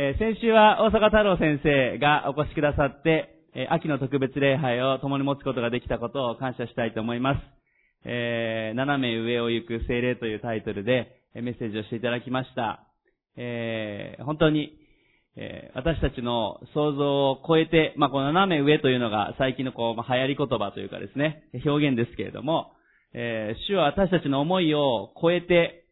えー、先週は大阪太郎先生がお越しくださって、えー、秋の特別礼拝を共に持つことができたことを感謝したいと思います。えー、斜め上を行く精霊というタイトルでえメッセージをしていただきました。えー、本当に、え、私たちの想像を超えて、まあ、この斜め上というのが最近のこう、まあ、流行り言葉というかですね、表現ですけれども、えー、主は私たちの思いを超えて、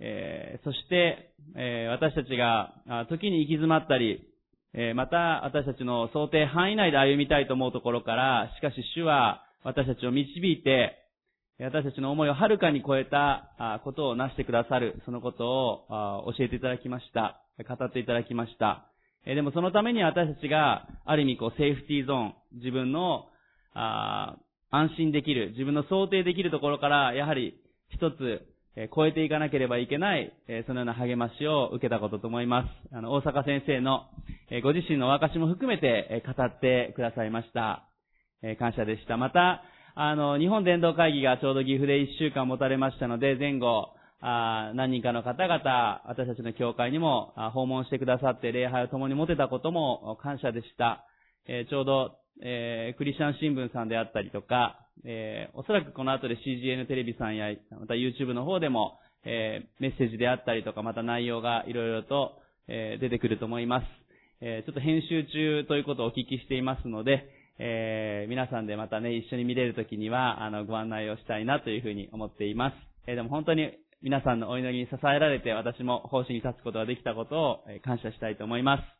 えー、そして、えー、私たちが時に行き詰まったり、えー、また私たちの想定範囲内で歩みたいと思うところから、しかし主は私たちを導いて、私たちの思いをはるかに超えたことをなしてくださる、そのことを教えていただきました。語っていただきました。でもそのために私たちが、ある意味こう、セーフティーゾーン、自分の、安心できる、自分の想定できるところから、やはり一つ、え超えていかなければいけない、そのような励ましを受けたことと思います。あの、大阪先生の、ご自身のお証も含めて語ってくださいました。え感謝でした。また、あの、日本伝道会議がちょうど岐阜で一週間持たれましたので、前後、あ何人かの方々、私たちの教会にも訪問してくださって礼拝を共に持てたことも感謝でした。え、ちょうど、えー、クリスチャン新聞さんであったりとか、えー、おそらくこの後で CGN テレビさんや、また YouTube の方でも、えメッセージであったりとか、また内容がいろいろと、え出てくると思います。えちょっと編集中ということをお聞きしていますので、え皆さんでまたね、一緒に見れるときには、あの、ご案内をしたいなというふうに思っています。えでも本当に皆さんのお祈りに支えられて私も奉仕に立つことができたことを感謝したいと思います。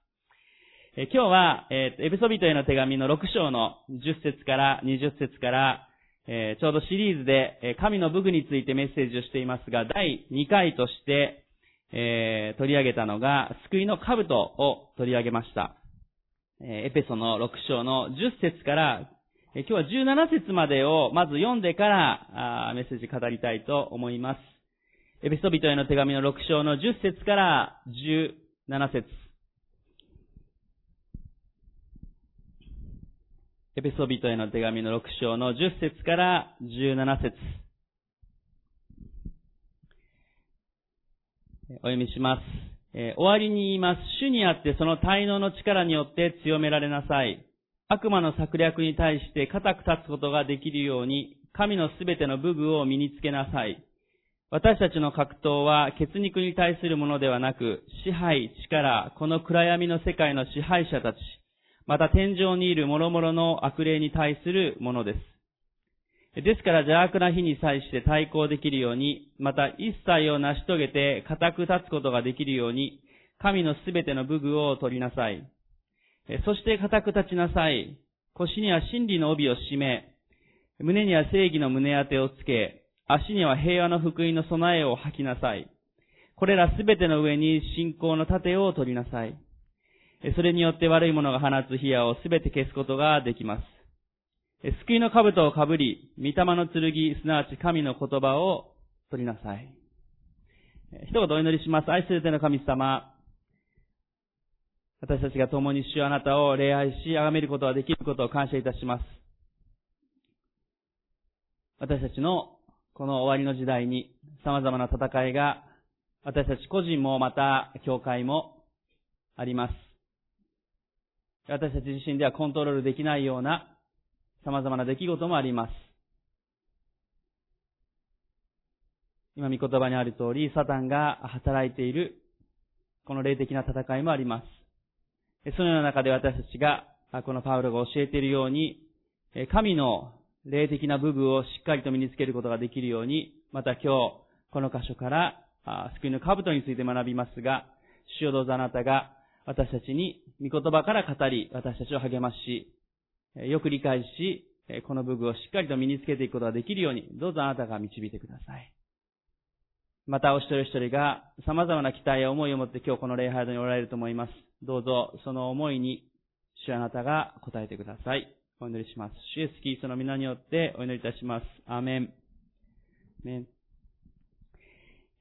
え今日は、えー、エペソビトへの手紙の6章の10節から20節から、えー、ちょうどシリーズで、え神の武具についてメッセージをしていますが、第2回として、えー、取り上げたのが、救いの兜を取り上げました。えエペソの6章の10節から、え今日は17節までをまず読んでからあメッセージ語りたいと思います。エペソビトへの手紙の6章の10節から17節エペソビトへの手紙の6章の10節から17節お読みします。えー、終わりに言います。主にあってその滞納の力によって強められなさい。悪魔の策略に対して固く立つことができるように、神のすべての武具を身につけなさい。私たちの格闘は血肉に対するものではなく、支配、力、この暗闇の世界の支配者たち、また天井にいる諸々の悪霊に対するものです。ですから邪悪な日に際して対抗できるように、また一切を成し遂げて固く立つことができるように、神のすべての武具を取りなさい。そして固く立ちなさい。腰には真理の帯を締め、胸には正義の胸当てをつけ、足には平和の福音の備えを吐きなさい。これらすべての上に信仰の盾を取りなさい。それによって悪い者が放つ火矢をすべて消すことができます。救いの兜をかぶり、御霊の剣、すなわち神の言葉を取りなさい。一言お祈りします。愛する手の神様。私たちが共に主あなたを礼拝し、崇めることができることを感謝いたします。私たちのこの終わりの時代に様々な戦いが私たち個人もまた教会もあります。私たち自身ではコントロールできないような様々な出来事もあります。今見言葉にある通り、サタンが働いている、この霊的な戦いもあります。そのような中で私たちが、このパウロが教えているように、神の霊的な部分をしっかりと身につけることができるように、また今日、この箇所から、救いの兜について学びますが、主よどうぞあなたが私たちに御言葉から語り、私たちを励まし、よく理解し、この部分をしっかりと身につけていくことができるように、どうぞあなたが導いてください。またお一人一人が様々な期待や思いを持って今日この礼拝堂におられると思います。どうぞその思いに主あなたが答えてください。お祈りします。主イエスキリストの皆によってお祈りいたします。アーメン。メ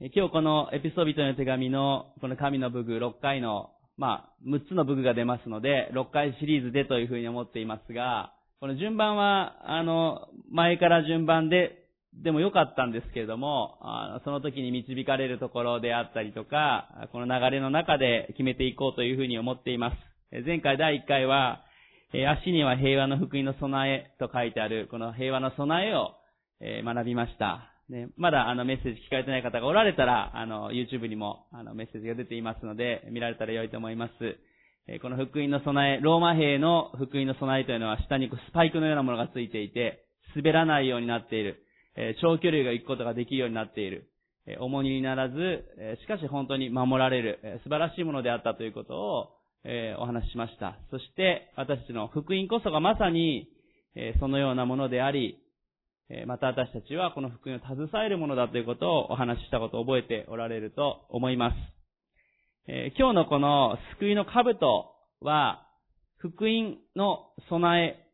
今日このエピソビトの手紙のこの神の武具6回の、まあ、6つの武具が出ますので、6回シリーズでというふうに思っていますが、この順番は、あの、前から順番ででもよかったんですけれども、その時に導かれるところであったりとか、この流れの中で決めていこうというふうに思っています。前回第1回は、足には平和の福音の備えと書いてある、この平和の備えを学びました。ね、まだあのメッセージ聞かれてない方がおられたら、あの、YouTube にもあのメッセージが出ていますので、見られたら良いと思います。えこの福音の備え、ローマ兵の福音の備えというのは下にスパイクのようなものがついていて、滑らないようになっている。え長距離が行くことができるようになっている。え重荷にならず、えしかし本当に守られる、え素晴らしいものであったということを、えお話ししました。そして、私たちの福音こそがまさに、えそのようなものであり、また私たちはこの福音を携えるものだということをお話ししたことを覚えておられると思います。今日のこの救いの兜は、福音の備え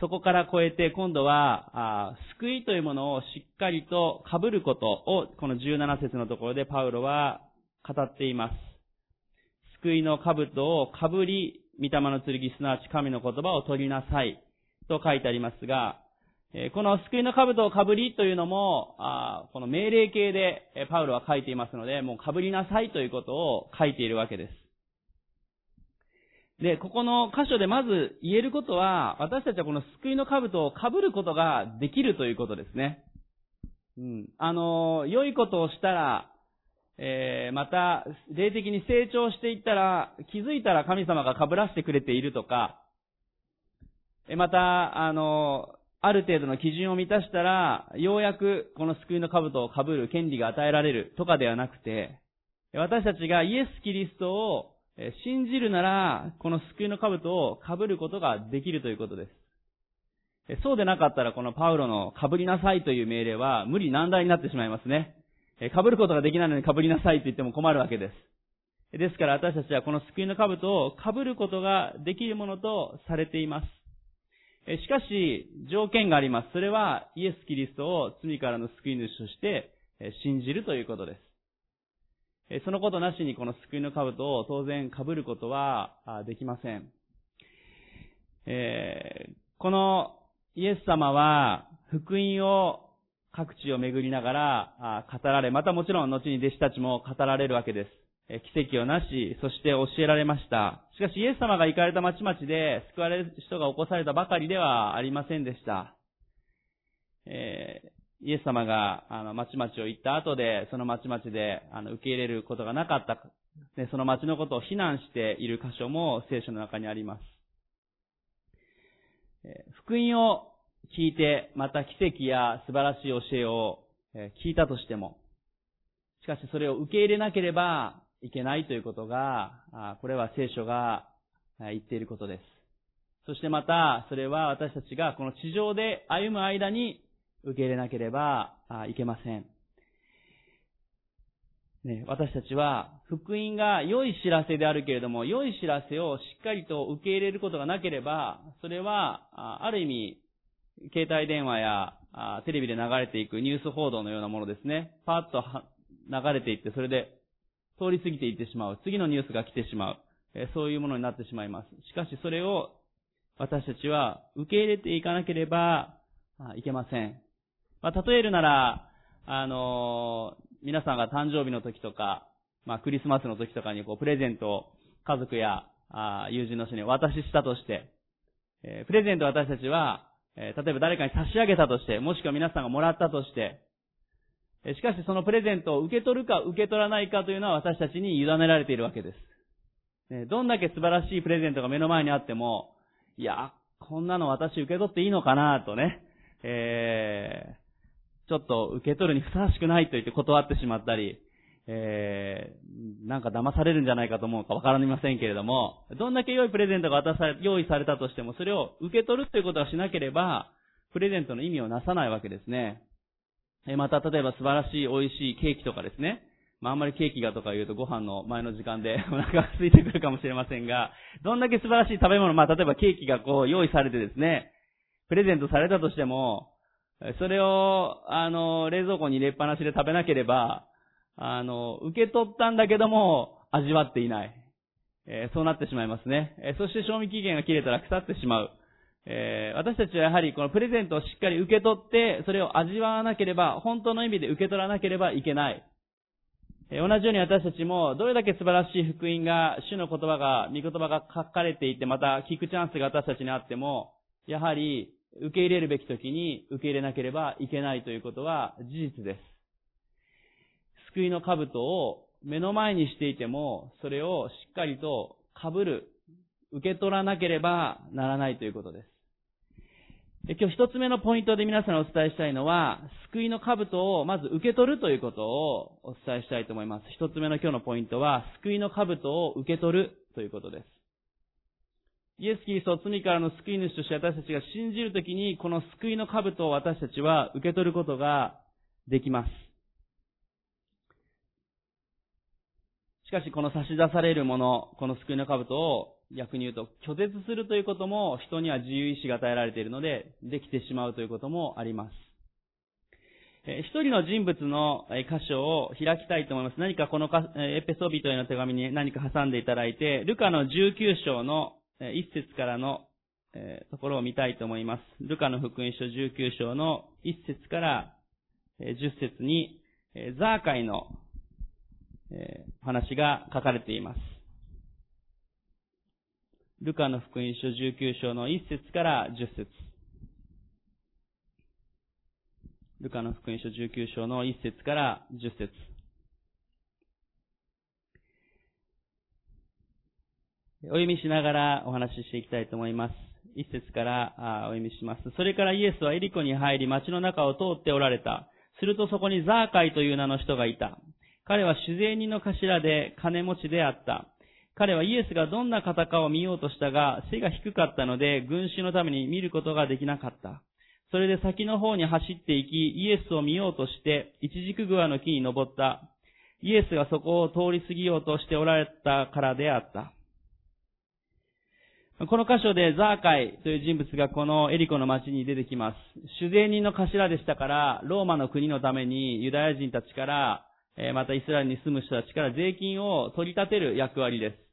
そこから超えて今度は、救いというものをしっかりと被ることを、この17節のところでパウロは語っています。救いの兜を被り、御霊の剣、すなわち神の言葉を取りなさい、と書いてありますが、この救いの兜を被りというのも、この命令形でパウロは書いていますので、もう被りなさいということを書いているわけです。で、ここの箇所でまず言えることは、私たちはこの救いの兜を被ることができるということですね。うん。あの、良いことをしたら、えー、また、霊的に成長していったら、気づいたら神様が被らせてくれているとか、また、あの、ある程度の基準を満たしたら、ようやくこの救いの兜を被る権利が与えられるとかではなくて、私たちがイエス・キリストを信じるなら、この救いの兜を被ることができるということです。そうでなかったら、このパウロの被りなさいという命令は無理難題になってしまいますね。被ることができないのに被りなさいと言っても困るわけです。ですから私たちはこの救いの兜を被ることができるものとされています。しかし、条件があります。それは、イエス・キリストを罪からの救い主として信じるということです。そのことなしにこの救いの兜を当然被ることはできません。えー、このイエス様は福音を各地を巡りながら語られ、またもちろん後に弟子たちも語られるわけです。奇跡をなし、そして教えられました。しかしイエス様が行かれた町々で救われる人が起こされたばかりではありませんでした。えーイエス様が、あの、町々を行った後で、その町々で、あの、受け入れることがなかった、で、その町のことを非難している箇所も聖書の中にあります。え福音を聞いて、また奇跡や素晴らしい教えを聞いたとしても、しかしそれを受け入れなければいけないということが、これは聖書が言っていることです。そしてまた、それは私たちがこの地上で歩む間に受け入れなければいけません。ね、私たちは、福音が良い知らせであるけれども、良い知らせをしっかりと受け入れることがなければ、それは、ある意味、携帯電話やテレビで流れていくニュース報道のようなものですね。パッと流れていって、それで通り過ぎていってしまう。次のニュースが来てしまう。えそういうものになってしまいます。しかしそれを私たちは受け入れていかなければいけません。まあ、例えるなら、あの、皆さんが誕生日の時とか、まあ、クリスマスの時とかにこう、プレゼントを家族や、あ友人の人に渡ししたとして、え、プレゼントを私たちは、え、例えば誰かに差し上げたとして、もしくは皆さんがもらったとして、しかしそのプレゼントを受け取るか受け取らないかというのは私たちに委ねられているわけです。どんだけ素晴らしいプレゼントが目の前にあっても、いや、こんなの私受け取っていいのかなとね、えーちょっと受け取るにふさわしくないと言って断ってしまったり、えー、なんか騙されるんじゃないかと思うかわからませんけれども、どんだけ良いプレゼントが渡され、用意されたとしても、それを受け取るということはしなければ、プレゼントの意味をなさないわけですね。また、例えば素晴らしい美味しいケーキとかですね。まあ、あんまりケーキがとか言うとご飯の前の時間で お腹が空いてくるかもしれませんが、どんだけ素晴らしい食べ物、まあ、例えばケーキがこう用意されてですね、プレゼントされたとしても、それを、あの、冷蔵庫に入れっぱなしで食べなければ、あの、受け取ったんだけども、味わっていない。えー、そうなってしまいますね。えー、そして賞味期限が切れたら腐ってしまう。えー、私たちはやはりこのプレゼントをしっかり受け取って、それを味わわなければ、本当の意味で受け取らなければいけない。えー、同じように私たちも、どれだけ素晴らしい福音が、主の言葉が、御言葉が書かれていて、また聞くチャンスが私たちにあっても、やはり受け入れるべき時に受け入れなければいけないということは事実です。救いの兜を目の前にしていても、それをしっかりと被る、受け取らなければならないということです。今日一つ目のポイントで皆さんにお伝えしたいのは、救いの兜をまず受け取るということをお伝えしたいと思います。一つ目の今日のポイントは、救いの兜を受け取るということです。イエス・キリストを罪からの救い主として私たちが信じるときに、この救いの兜を私たちは受け取ることができます。しかし、この差し出されるもの、この救いの兜を逆に言うと拒絶するということも人には自由意志が与えられているので、できてしまうということもあります。え一人の人物の箇所を開きたいと思います。何かこのえエペソビトへの手紙に何か挟んでいただいて、ルカの19章の1節からのえところを見たいと思います。ルカの福音書19章の1節から10節に、ザーカイの話が書かれています。ルカの福音書19章の1節から10節ルカの福音書19章の1節から10節お読みしながらお話ししていきたいと思います。一節からお読みします。それからイエスはエリコに入り街の中を通っておられた。するとそこにザーカイという名の人がいた。彼は酒税人の頭で金持ちであった。彼はイエスがどんな方かを見ようとしたが、背が低かったので、群衆のために見ることができなかった。それで先の方に走っていき、イエスを見ようとして、一軸グアの木に登った。イエスがそこを通り過ぎようとしておられたからであった。この箇所でザーカイという人物がこのエリコの町に出てきます。主税人の頭でしたから、ローマの国のためにユダヤ人たちから、またイスラエルに住む人たちから税金を取り立てる役割です。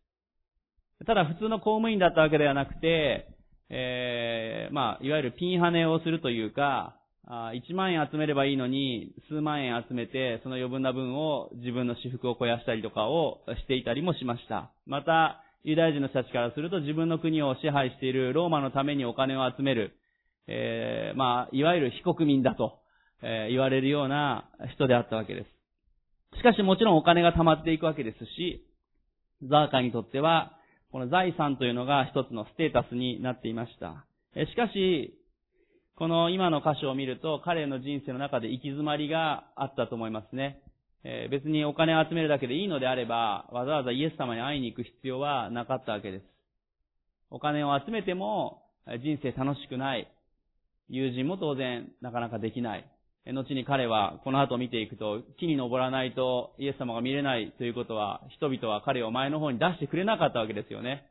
ただ普通の公務員だったわけではなくて、えー、まあ、いわゆるピンハネをするというか、1万円集めればいいのに、数万円集めて、その余分な分を自分の私服を肥やしたりとかをしていたりもしました。また、ユダヤ人の人たちからすると自分の国を支配しているローマのためにお金を集める、えー、まあ、いわゆる非国民だと、えー、言われるような人であったわけです。しかしもちろんお金が貯まっていくわけですし、ザーカにとってはこの財産というのが一つのステータスになっていました。しかし、この今の箇所を見ると、彼の人生の中で行き詰まりがあったと思いますね。別にお金を集めるだけでいいのであれば、わざわざイエス様に会いに行く必要はなかったわけです。お金を集めても人生楽しくない。友人も当然なかなかできない。後に彼はこの後見ていくと、木に登らないとイエス様が見れないということは、人々は彼を前の方に出してくれなかったわけですよね。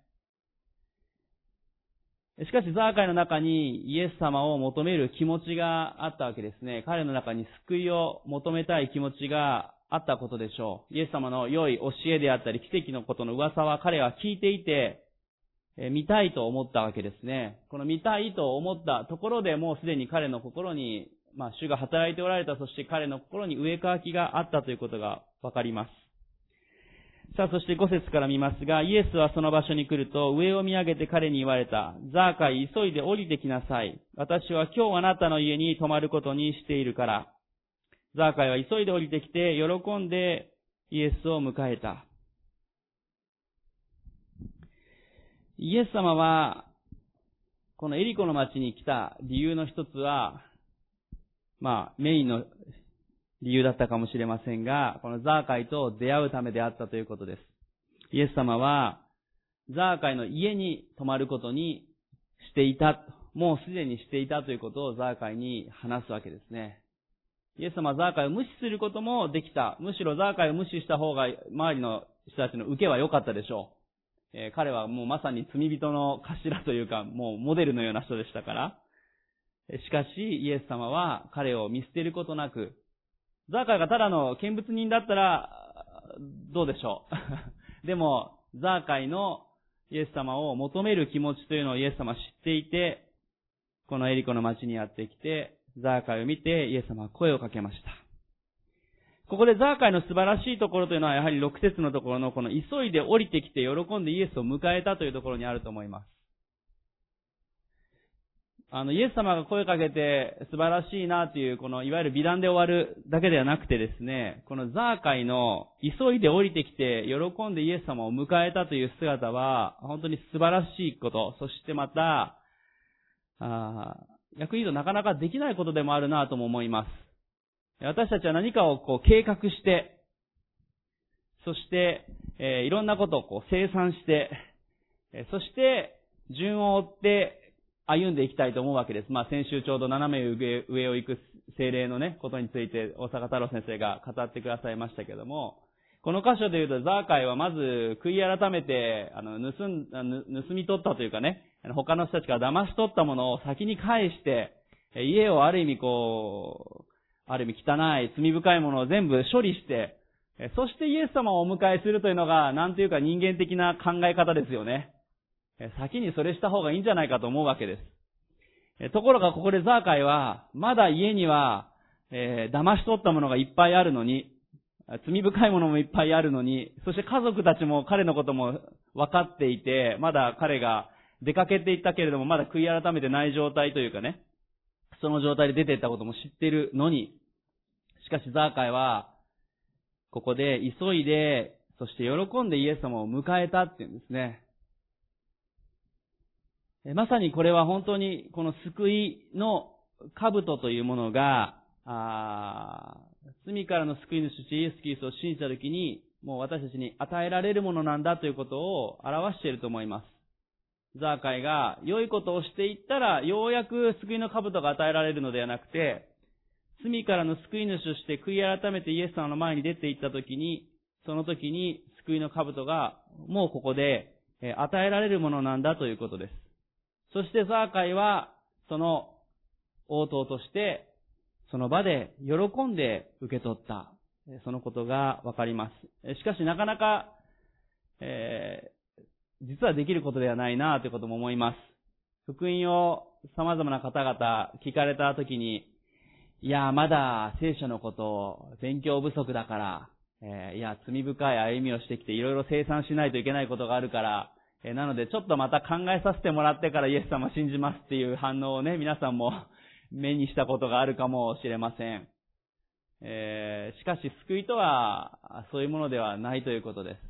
しかし、ザーカイの中にイエス様を求める気持ちがあったわけですね。彼の中に救いを求めたい気持ちがあったことでしょう。イエス様の良い教えであったり、奇跡のことの噂は彼は聞いていて、見たいと思ったわけですね。この見たいと思ったところでもうすでに彼の心にまあ、主が働いておられた、そして彼の心に植え替きがあったということがわかります。さあ、そして5節から見ますが、イエスはその場所に来ると、上を見上げて彼に言われた。ザーカイ、急いで降りてきなさい。私は今日あなたの家に泊まることにしているから。ザーカイは急いで降りてきて、喜んでイエスを迎えた。イエス様は、このエリコの町に来た理由の一つは、まあ、メインの理由だったかもしれませんが、このザーカイと出会うためであったということです。イエス様は、ザーカイの家に泊まることにしていた、もうすでにしていたということをザーカイに話すわけですね。イエス様はザーカイを無視することもできた。むしろザーカイを無視した方が周りの人たちの受けは良かったでしょう。えー、彼はもうまさに罪人の頭というか、もうモデルのような人でしたから。しかし、イエス様は彼を見捨てることなく、ザーカイがただの見物人だったら、どうでしょう？でも、ザーカイのイエス様を求める気持ちというのをイエス様は知っていて、このエリコの町にやってきて、ザーカイを見てイエス様は声をかけました。ここでザーカイの素晴らしいところというのはやはり6節のところのこの急いで降りてきて喜んでイエスを迎えたというところにあると思います。あの、イエス様が声かけて素晴らしいなという、この、いわゆる美談で終わるだけではなくてですね、このザーカイの急いで降りてきて喜んでイエス様を迎えたという姿は、本当に素晴らしいこと、そしてまた、あ逆に言うとなかなかできないことでもあるなとも思います。私たちは何かをこう計画して、そして、えー、いろんなことをこう生産して、えそして、順を追って歩んでいきたいと思うわけです。まあ先週ちょうど斜め上上を行く精霊のね、ことについて大阪太郎先生が語ってくださいましたけども、この箇所で言うと、ザーカイはまず、悔い改めて、あの、盗ん、盗み取ったというかね、他の人たちから騙し取ったものを先に返して、家をある意味こう、ある意味汚い、罪深いものを全部処理して、そしてイエス様をお迎えするというのが、なんというか人間的な考え方ですよね。先にそれした方がいいんじゃないかと思うわけです。ところがここでザーカイは、まだ家には、えー、騙し取ったものがいっぱいあるのに、罪深いものもいっぱいあるのに、そして家族たちも彼のことも分かっていて、まだ彼が出かけていったけれども、まだ悔い改めてない状態というかね、その状態で出ていったことも知っているのに、しかしザーカイは、ここで急いで、そして喜んでイエス様を迎えたっていうんですね。まさにこれは本当にこの救いの兜というものが、あ罪からの救い主イエス・キリストを信じたときに、もう私たちに与えられるものなんだということを表していると思います。ザーカイが良いことをしていったら、ようやく救いの兜が与えられるのではなくて、罪からの救い主として悔い改めてイエス様の前に出ていったときに、その時に救いの兜がもうここで与えられるものなんだということです。そしてザーカイは、その応答として、その場で喜んで受け取った。そのことがわかります。しかしなかなか、えー、実はできることではないなということも思います。福音を様々な方々聞かれたときに、いや、まだ聖書のことを勉強不足だから、えー、いや、罪深い歩みをしてきていろいろ生産しないといけないことがあるから、えなので、ちょっとまた考えさせてもらってからイエス様信じますっていう反応をね、皆さんも 目にしたことがあるかもしれません。えー、しかし、救いとは、そういうものではないということです。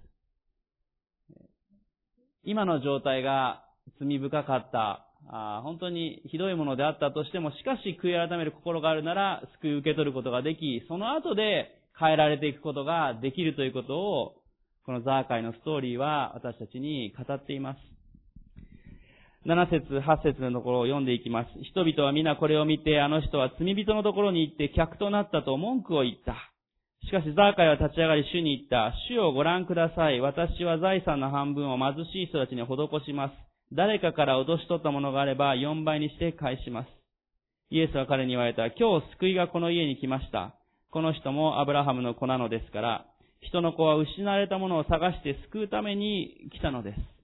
今の状態が罪深かった、あ本当にひどいものであったとしても、しかし悔い改める心があるなら、救い受け取ることができ、その後で変えられていくことができるということを、このザーカイのストーリーは私たちに語っています。7節、8節のところを読んでいきます。人々は皆これを見て、あの人は罪人のところに行って客となったと文句を言った。しかしザーカイは立ち上がり主に言った。主をご覧ください。私は財産の半分を貧しい人たちに施します。誰かから脅し取ったものがあれば4倍にして返します。イエスは彼に言われた。今日救いがこの家に来ました。この人もアブラハムの子なのですから、人の子は失われたものを探して救うために来たのです。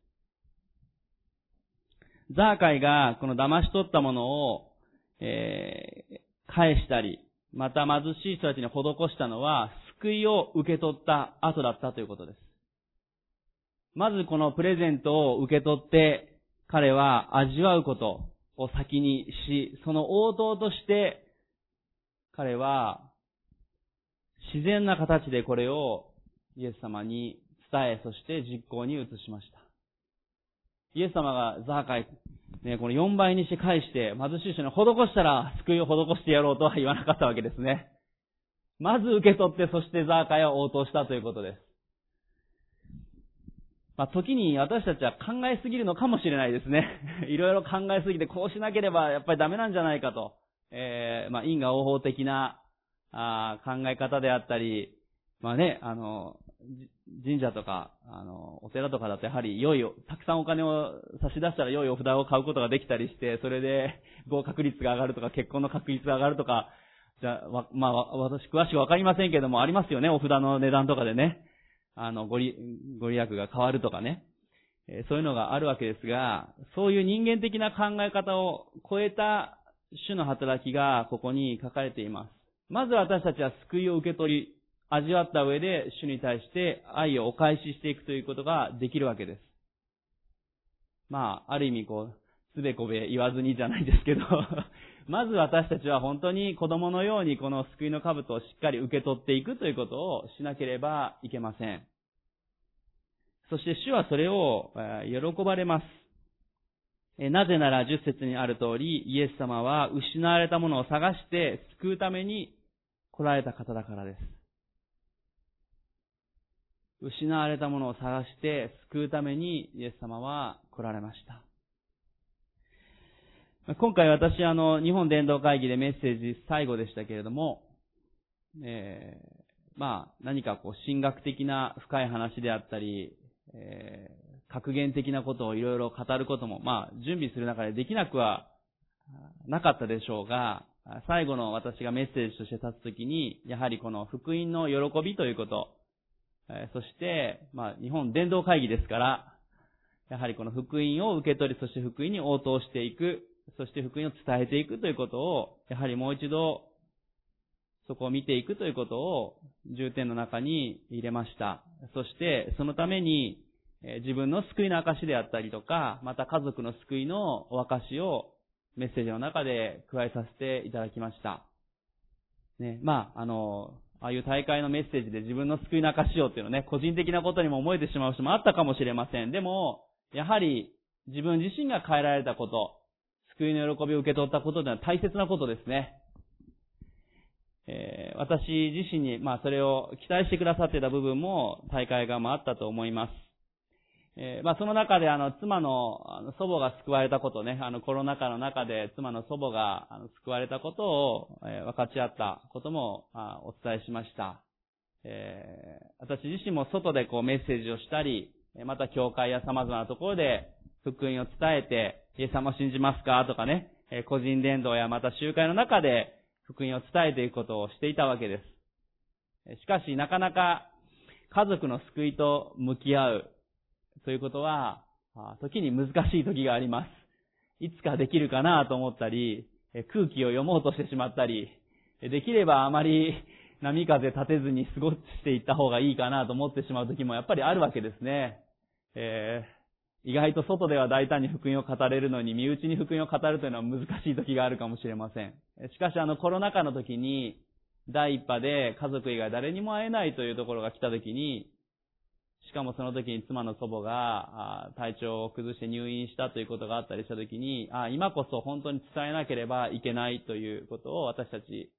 ザーカイがこの騙し取ったものを、えー、返したり、また貧しい人たちに施したのは、救いを受け取った後だったということです。まずこのプレゼントを受け取って、彼は味わうことを先にし、その応答として、彼は自然な形でこれをイエス様に伝え、そして実行に移しました。イエス様がザーカイ、ね、この4倍にして返して、貧しい人に施したら救いを施してやろうとは言わなかったわけですね。まず受け取って、そしてザーカイは応答したということです。まあ、時に私たちは考えすぎるのかもしれないですね。いろいろ考えすぎて、こうしなければやっぱりダメなんじゃないかと。えー、まあ、因果応報的なあ考え方であったり、まあね、あの、神社とか、あの、お寺とかだとやはり良い、たくさんお金を差し出したら良いお札を買うことができたりして、それで合格率が上がるとか、結婚の確率が上がるとか、じゃあ、まあ、私詳しくわかりませんけども、ありますよね、お札の値段とかでね。あの、ご利、ご利益が変わるとかね。えそういうのがあるわけですが、そういう人間的な考え方を超えた主の働きがここに書かれています。まず私たちは救いを受け取り、味わった上で主に対して愛をお返ししていくということができるわけです。まあ、ある意味こう、すべこべ言わずにじゃないですけど まず私たちは本当に子供のようにこの救いの兜をしっかり受け取っていくということをしなければいけません。そして主はそれを喜ばれます。なぜなら十節にある通り、イエス様は失われたものを探して救うために来られた方だからです。失われたものを探して救うためにイエス様は来られました。今回私、あの、日本伝道会議でメッセージ最後でしたけれども、えー、まあ、何かこう、神学的な深い話であったり、えー、格言的なことをいろいろ語ることも、まあ、準備する中でできなくはなかったでしょうが、最後の私がメッセージとして立つときに、やはりこの福音の喜びということ、そして、まあ、日本伝道会議ですから、やはりこの福音を受け取り、そして福音に応答していく、そして福音を伝えていくということを、やはりもう一度、そこを見ていくということを重点の中に入れました。そして、そのために、自分の救いの証であったりとか、また家族の救いのお証をメッセージの中で加えさせていただきました。ね、まあ、あの、ああいう大会のメッセージで自分の救いの証をっていうのね、個人的なことにも思えてしまう人もあったかもしれません。でも、やはり自分自身が変えられたこと、救いの喜びを受け取ったことというのは大切なことですね。えー、私自身に、まあ、それを期待してくださってた部分も大会側もあったと思います。えー、まあ、その中で、あの、妻の、あの、祖母が救われたことね、あの、コロナ禍の中で妻の祖母が、あの、救われたことを、えー、分かち合ったことも、あお伝えしました。えー、私自身も外でこうメッセージをしたり、また教会や様々なところで福音を伝えて、イエス様を信じますか？とかね、個人伝道やまた集会の中で福音を伝えていくことをしていたわけです。しかし、なかなか家族の救いと向き合うということは、時に難しい時があります。いつかできるかなと思ったり、空気を読もうとしてしまったり、できればあまり波風立てずに過ごしていった方がいいかなと思ってしまう時もやっぱりあるわけですね。えー意外と外では大胆に福音を語れるのに、身内に福音を語るというのは難しい時があるかもしれません。しかしあのコロナ禍の時に、第一波で家族以外誰にも会えないというところが来た時に、しかもその時に妻の祖母が体調を崩して入院したということがあったりした時に、あ今こそ本当に伝えなければいけないということを私たち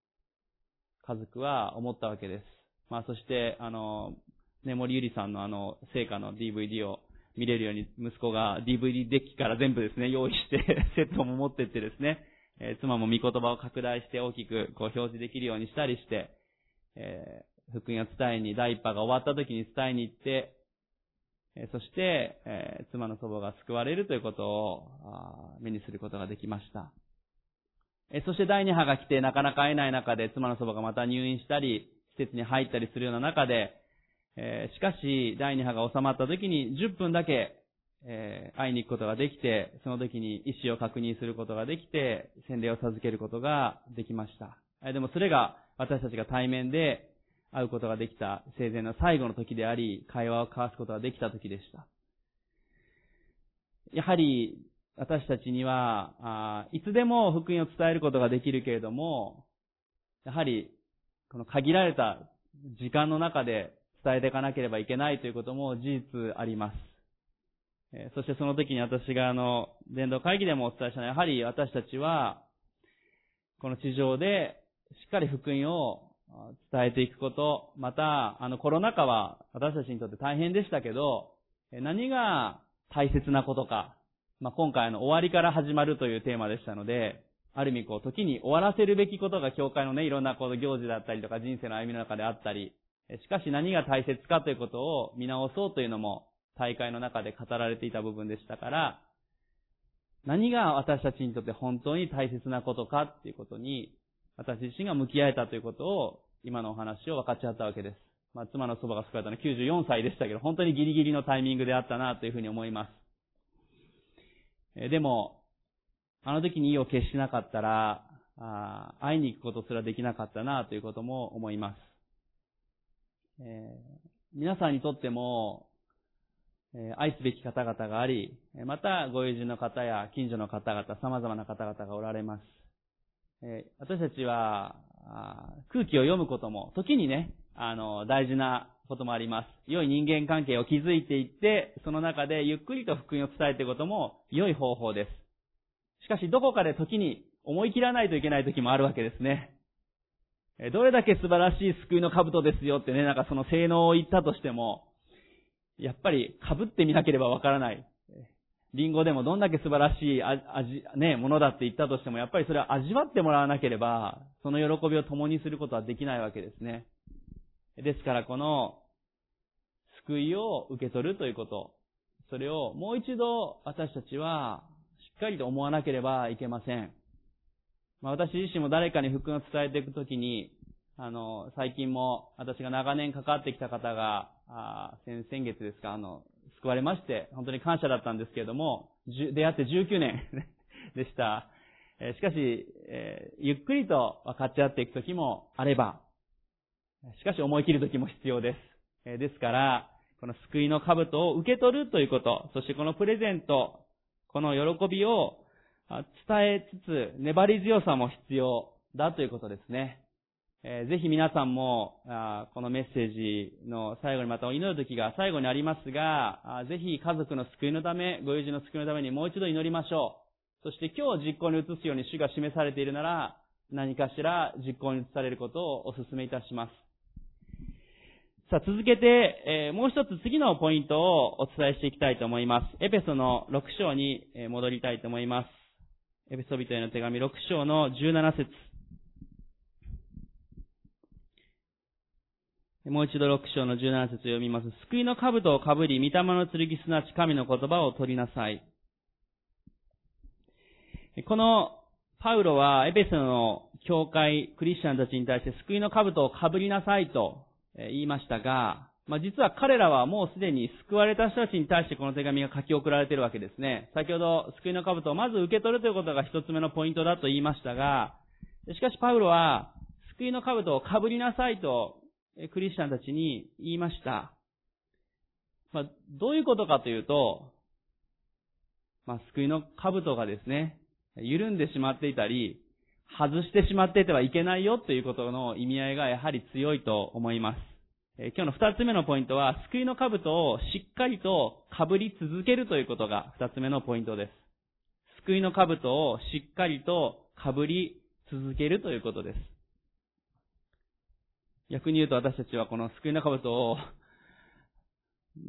家族は思ったわけです。まあそして、あの、ね、森ゆりさんのあの、成果の DVD を見れるように息子が DVD デッキから全部ですね、用意して セットも持ってってですね、えー、妻も御言葉を拡大して大きくこう表示できるようにしたりして、えー、福音を伝えに、第一波が終わった時に伝えに行って、そして、妻の祖母が救われるということを目にすることができました。そして第二波が来てなかなか会えない中で妻の祖母がまた入院したり、施設に入ったりするような中で、しかし、第二波が収まった時に10分だけ、会いに行くことができて、その時に意思を確認することができて、洗礼を授けることができました。でもそれが私たちが対面で会うことができた生前の最後の時であり、会話を交わすことができた時でした。やはり、私たちには、あいつでも福音を伝えることができるけれども、やはり、この限られた時間の中で伝えていかなければいけないということも事実あります。そしてその時に私があの、伝道会議でもお伝えしたのは、やはり私たちは、この地上でしっかり福音を伝えていくこと、また、あのコロナ禍は私たちにとって大変でしたけど、何が大切なことか、まあ、今回の終わりから始まるというテーマでしたので、ある意味こう、時に終わらせるべきことが教会のね、いろんなこの行事だったりとか人生の歩みの中であったり、しかし何が大切かということを見直そうというのも大会の中で語られていた部分でしたから、何が私たちにとって本当に大切なことかっていうことに、私自身が向き合えたということを、今のお話を分かち合ったわけです。まあ、妻のそばが救われたのは94歳でしたけど、本当にギリギリのタイミングであったなというふうに思います。でも、あの時に意を決しなかったら、あ会いに行くことすらできなかったなということも思います。えー、皆さんにとっても、え、愛すべき方々があり、またご友人の方や近所の方々、様々な方々がおられます。え、私たちは空気を読むことも、時にね、あの、大事なこともあります。良い人間関係を築いていって、その中でゆっくりと福音を伝えていくことも良い方法です。しかし、どこかで時に思い切らないといけない時もあるわけですね。どれだけ素晴らしい救いの兜ですよってね、なんかその性能を言ったとしても、やっぱり被ってみなければわからない。リンゴでもどんだけ素晴らしい味、ね、ものだって言ったとしても、やっぱりそれは味わってもらわなければ、その喜びを共にすることはできないわけですね。ですからこの、救いを受け取るということ、それをもう一度私たちはしっかりと思わなければいけません。まあ、私自身も誰かに福音を伝えていくときに、あの、最近も私が長年関わってきた方が、あ先先月ですか、あの、救われまして、本当に感謝だったんですけれども、出会って19年 でした。しかし、ゆっくりと分かち合っていくときもあれば、しかし思い切るときも必要です。ですから、この救いの兜を受け取るということ、そしてこのプレゼント、この喜びを伝えつつ、粘り強さも必要だということですね。えー、ぜひ皆さんもあ、このメッセージの最後にまた祈る時が最後にありますがあ、ぜひ家族の救いのため、ご友人の救いのためにもう一度祈りましょう。そして今日実行に移すように主が示されているなら、何かしら実行に移されることをお勧めいたします。さあ、続けて、えー、もう一つ次のポイントをお伝えしていきたいと思います。エペソの6章に戻りたいと思います。エペソビトへの手紙6章の17節もう一度6章の17節を読みます。救いの兜をかぶり、御霊の剣すなわち神の言葉を取りなさい。このパウロはエペソの教会、クリスチャンたちに対して救いの兜をかぶりなさいと言いましたが、まあ、実は彼らはもうすでに救われた人たちに対してこの手紙が書き送られているわけですね。先ほど救いの兜をまず受け取るということが一つ目のポイントだと言いましたが、しかしパウロは救いの兜をかぶりなさいとクリスチャンたちに言いました。まあ、どういうことかというと、まあ、救いの兜がですね、緩んでしまっていたり、外してしまっていてはいけないよということの意味合いがやはり強いと思います。え今日の二つ目のポイントは、救いの兜をしっかりと被り続けるということが二つ目のポイントです。救いの兜をしっかりと被り続けるということです。逆に言うと私たちはこの救いの兜を、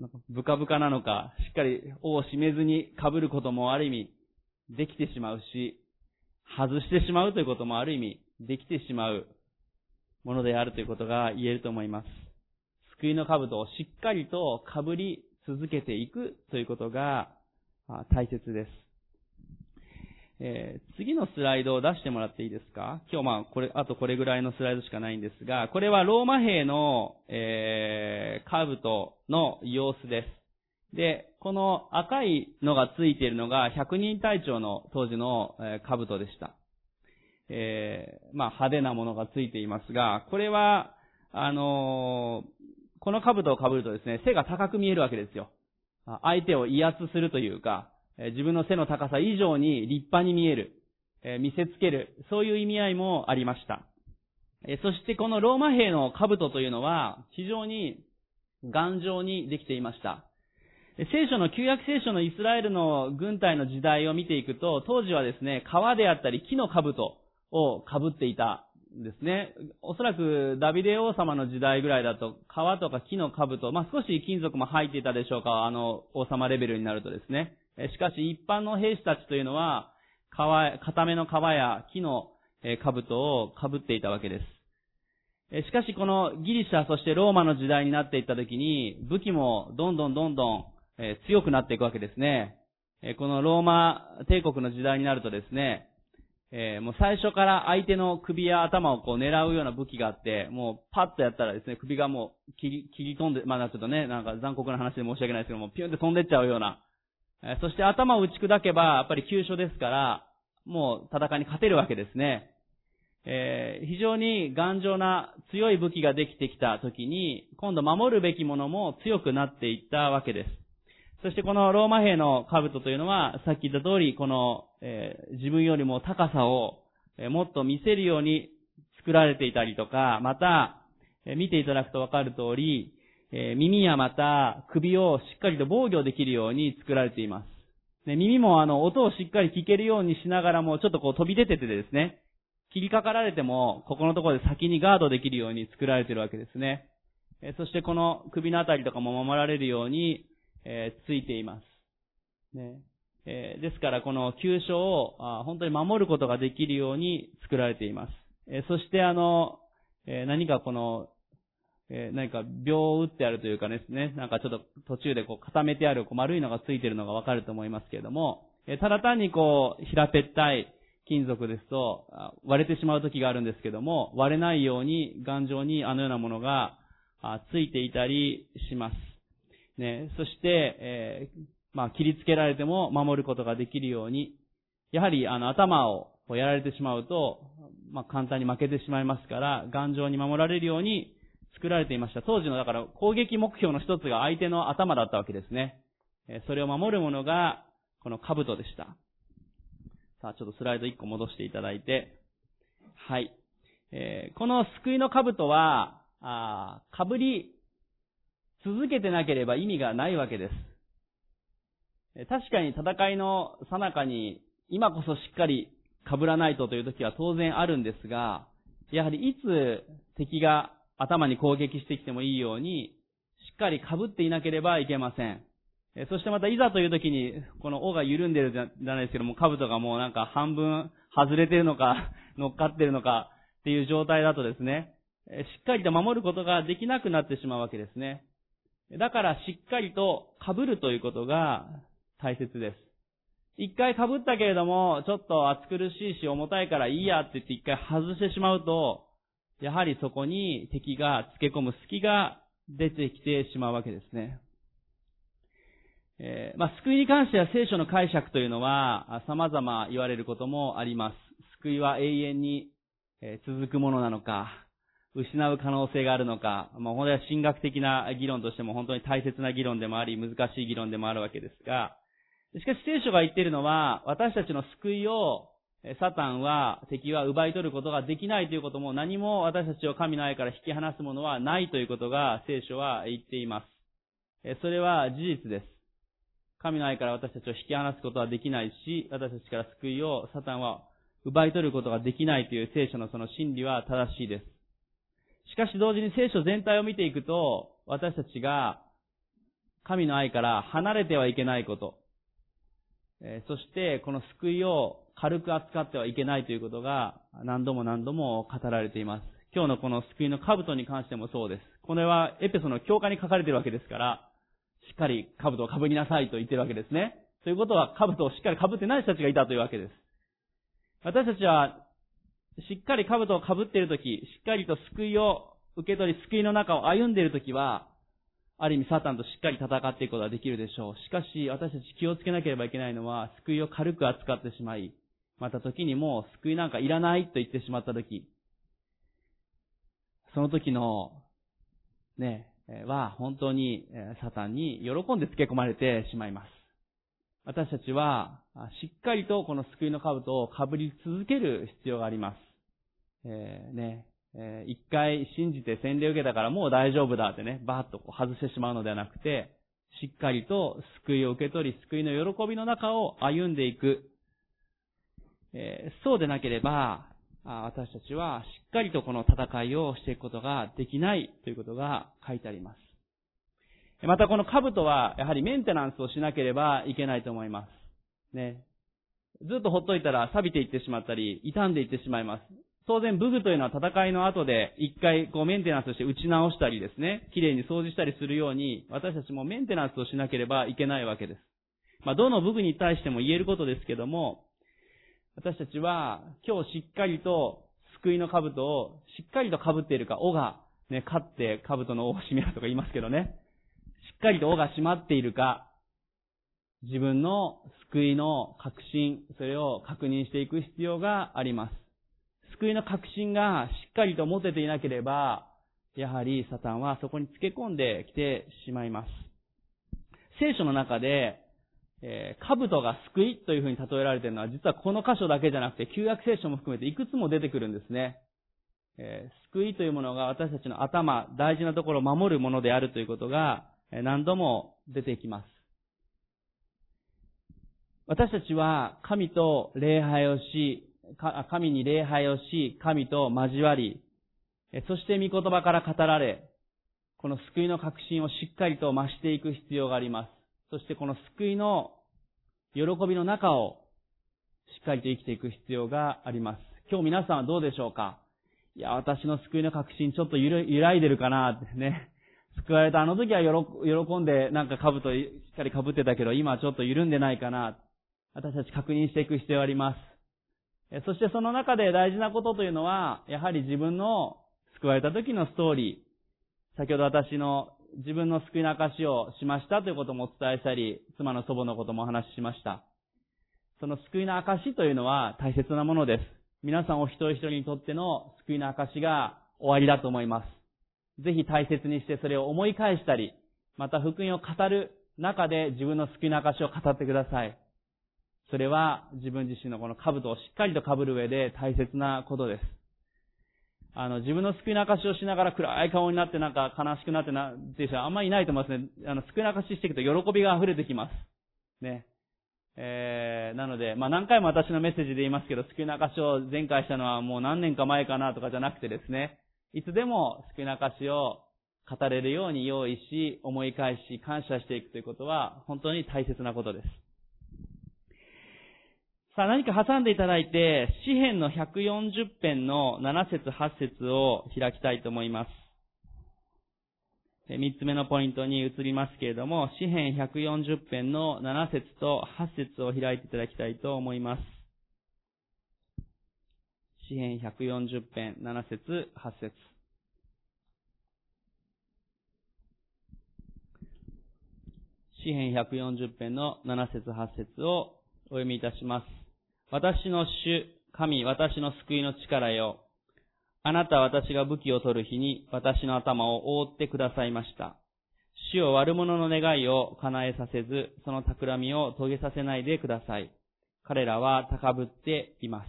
なんかブカブカなのか、しっかり尾を締めずに被ることもある意味できてしまうし、外してしまうということもある意味できてしまうものであるということが言えると思います。救いの兜をしっかりと被り続けていくということが大切です。えー、次のスライドを出してもらっていいですか？今日まあ、これ、あとこれぐらいのスライドしかないんですが、これはローマ兵の、えー、カブトの様子です。で、この赤いのがついているのが百人隊長の当時の、えー、カブトでした。えー、まあ派手なものがついていますが、これは、あのー、この兜を被るとですね、背が高く見えるわけですよ。相手を威圧するというか、自分の背の高さ以上に立派に見える、見せつける、そういう意味合いもありました。そしてこのローマ兵の兜というのは非常に頑丈にできていました。聖書の旧約聖書のイスラエルの軍隊の時代を見ていくと、当時はですね、川であったり木の兜を被っていたんですね。おそらくダビデ王様の時代ぐらいだと、川とか木の兜、まあ、少し金属も入っていたでしょうか、あの、王様レベルになるとですね。しかし一般の兵士たちというのは、皮、固めの皮や木の兜を被っていたわけです。しかしこのギリシャそしてローマの時代になっていった時に、武器もどんどんどんどん強くなっていくわけですね。このローマ帝国の時代になるとですね、え、もう最初から相手の首や頭をこう狙うような武器があって、もうパッとやったらですね、首がもう切り、切り飛んで、まあちょっとね、なんか残酷な話で申し訳ないですけども、ピュンって飛んでっちゃうような、そして頭を打ち砕けば、やっぱり急所ですから、もう戦いに勝てるわけですね。えー、非常に頑丈な強い武器ができてきた時に、今度守るべきものも強くなっていったわけです。そしてこのローマ兵の兜というのは、さっき言った通り、この、えー、自分よりも高さを、え、もっと見せるように作られていたりとか、また、えー、見ていただくとわかる通り、え耳やまた首をしっかりと防御できるように作られています。ね、耳もあの、音をしっかり聞けるようにしながらも、ちょっとこう飛び出ててですね、切りかかられても、ここのところで先にガードできるように作られているわけですね。えそしてこの首のあたりとかも守られるように、え、ついています。ね。え、ですからこの急所をあ本当に守ることができるように作られています。え、そしてあの、え何かこのえー、何か秒を打ってあるというかですね、なんかちょっと途中でこう固めてあるこう丸いのがついてるのがわかると思いますけれども、えー、ただ単にこう平べったい金属ですと割れてしまう時があるんですけども、割れないように頑丈にあのようなものがついていたりします。ね、そして、えー、まあ切りつけられても守ることができるように、やはりあの頭をやられてしまうと、まあ簡単に負けてしまいますから、頑丈に守られるように作られていました。当時のだから攻撃目標の一つが相手の頭だったわけですね。それを守るものがこの兜でした。さあ、ちょっとスライド1個戻していただいて。はい。えー、この救いの兜は、ああ被り続けてなければ意味がないわけです。確かに戦いの最中に今こそしっかり被らないとという時は当然あるんですが、やはりいつ敵が頭に攻撃してきてもいいように、しっかり被っていなければいけません。そしてまたいざという時に、この尾が緩んでるじゃないですけども、兜がもうなんか半分外れてるのか、乗っかってるのかっていう状態だとですね、しっかりと守ることができなくなってしまうわけですね。だからしっかりと被るということが大切です。一回被ったけれども、ちょっと暑苦しいし重たいからいいやって言って一回外してしまうと、やはりそこに敵が付け込む隙が出てきてしまうわけですね。えー、まあ、救いに関しては聖書の解釈というのは様々言われることもあります。救いは永遠に続くものなのか、失う可能性があるのか、まあ、本当は神学的な議論としても本当に大切な議論でもあり、難しい議論でもあるわけですが、しかし聖書が言っているのは、私たちの救いをサタンは、敵は奪い取ることができないということも何も私たちを神の愛から引き離すものはないということが聖書は言っています。それは事実です。神の愛から私たちを引き離すことはできないし、私たちから救いをサタンは奪い取ることができないという聖書のその真理は正しいです。しかし同時に聖書全体を見ていくと、私たちが神の愛から離れてはいけないこと、そしてこの救いを軽く扱ってはいけないということが何度も何度も語られています。今日のこの救いの兜に関してもそうです。これはエペソの教科に書かれているわけですから、しっかり兜を被りなさいと言っているわけですね。ということは兜をしっかり被ってない人たちがいたというわけです。私たちは、しっかり兜を被っているとき、しっかりと救いを受け取り、救いの中を歩んでいるときは、ある意味サタンとしっかり戦っていくことができるでしょう。しかし、私たち気をつけなければいけないのは、救いを軽く扱ってしまい、また時にも救いなんかいらないと言ってしまった時、その時の、ね、は本当にサタンに喜んで付け込まれてしまいます。私たちはしっかりとこの救いの兜を被り続ける必要があります。えー、ね、えー、一回信じて洗礼を受けたからもう大丈夫だってね、バーッと外してしまうのではなくて、しっかりと救いを受け取り、救いの喜びの中を歩んでいく。えー、そうでなければ、私たちはしっかりとこの戦いをしていくことができないということが書いてあります。またこの兜はやはりメンテナンスをしなければいけないと思います。ね。ずっとほっといたら錆びていってしまったり、傷んでいってしまいます。当然武具というのは戦いの後で一回こうメンテナンスして打ち直したりですね、綺麗に掃除したりするように、私たちもメンテナンスをしなければいけないわけです。まあ、どの武具に対しても言えることですけども、私たちは今日しっかりと救いの兜をしっかりと被っているか、尾がね、勝って兜の尾を締めるとか言いますけどね。しっかりと尾が締まっているか、自分の救いの確信、それを確認していく必要があります。救いの確信がしっかりと持てていなければ、やはりサタンはそこにつけ込んできてしまいます。聖書の中で、えー、兜が救いというふうに例えられているのは、実はこの箇所だけじゃなくて、旧約聖書も含めていくつも出てくるんですね。えー、救いというものが私たちの頭、大事なところを守るものであるということがえ、何度も出てきます。私たちは神と礼拝をし、神に礼拝をし、神と交わり、そして御言葉から語られ、この救いの確信をしっかりと増していく必要があります。そしてこの救いの喜びの中をしっかりと生きていく必要があります。今日皆さんはどうでしょうか？いや、私の救いの確信ちょっと揺らいでるかなってね。救われたあの時は喜んでなんか兜しっかり被ってたけど今はちょっと緩んでないかな。私たち確認していく必要があります。そしてその中で大事なことというのは、やはり自分の救われた時のストーリー。先ほど私の自分の救いの証をしましたということもお伝えしたり、妻の祖母のこともお話ししました。その救いの証というのは大切なものです。皆さんお一人一人にとっての救いの証が終わりだと思います。ぜひ大切にしてそれを思い返したり、また福音を語る中で自分の救いの証を語ってください。それは自分自身のこの兜をしっかりと被る上で大切なことです。あの、自分の救いの証をしながら暗い顔になってなんか悲しくなってな、っていう人はあんまりいないと思いますね。あの、救いの証していくと喜びが溢れてきます。ね。えー、なので、まあ、何回も私のメッセージで言いますけど、救いの証を前回したのはもう何年か前かなとかじゃなくてですね、いつでも救いの証を語れるように用意し、思い返し、感謝していくということは、本当に大切なことです。さあ何か挟んでいただいて、詩編の140編の7節8節を開きたいと思います。三つ目のポイントに移りますけれども、詩編140編の7節と8節を開いていただきたいと思います。詩編140編7節8節詩編140編の7節8節をお読みいたします。私の主、神、私の救いの力よ。あなた私が武器を取る日に私の頭を覆ってくださいました。主を悪者の願いを叶えさせず、その企みを遂げさせないでください。彼らは高ぶっています。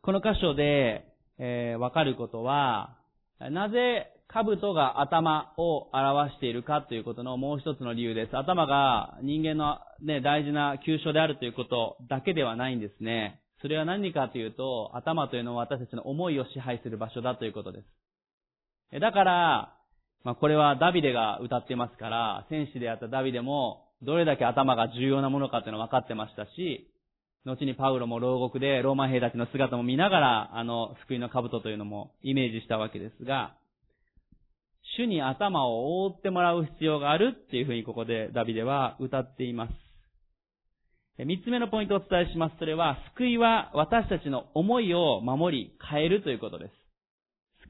この箇所で、えー、わかることは、なぜ兜が頭を表しているかということのもう一つの理由です。頭が人間の、ね、大事な急所であるということだけではないんですね。それは何かというと、頭というのは私たちの思いを支配する場所だということです。だから、まあ、これはダビデが歌ってますから、戦士であったダビデも、どれだけ頭が重要なものかというのは分かってましたし、後にパウロも牢獄でローマ兵たちの姿も見ながら、あの、救いの兜というのもイメージしたわけですが、主に頭を覆ってもらう必要があるっていうふうにここでダビデは歌っています。三つ目のポイントをお伝えします。それは、救いは私たちの思いを守り変えるということです。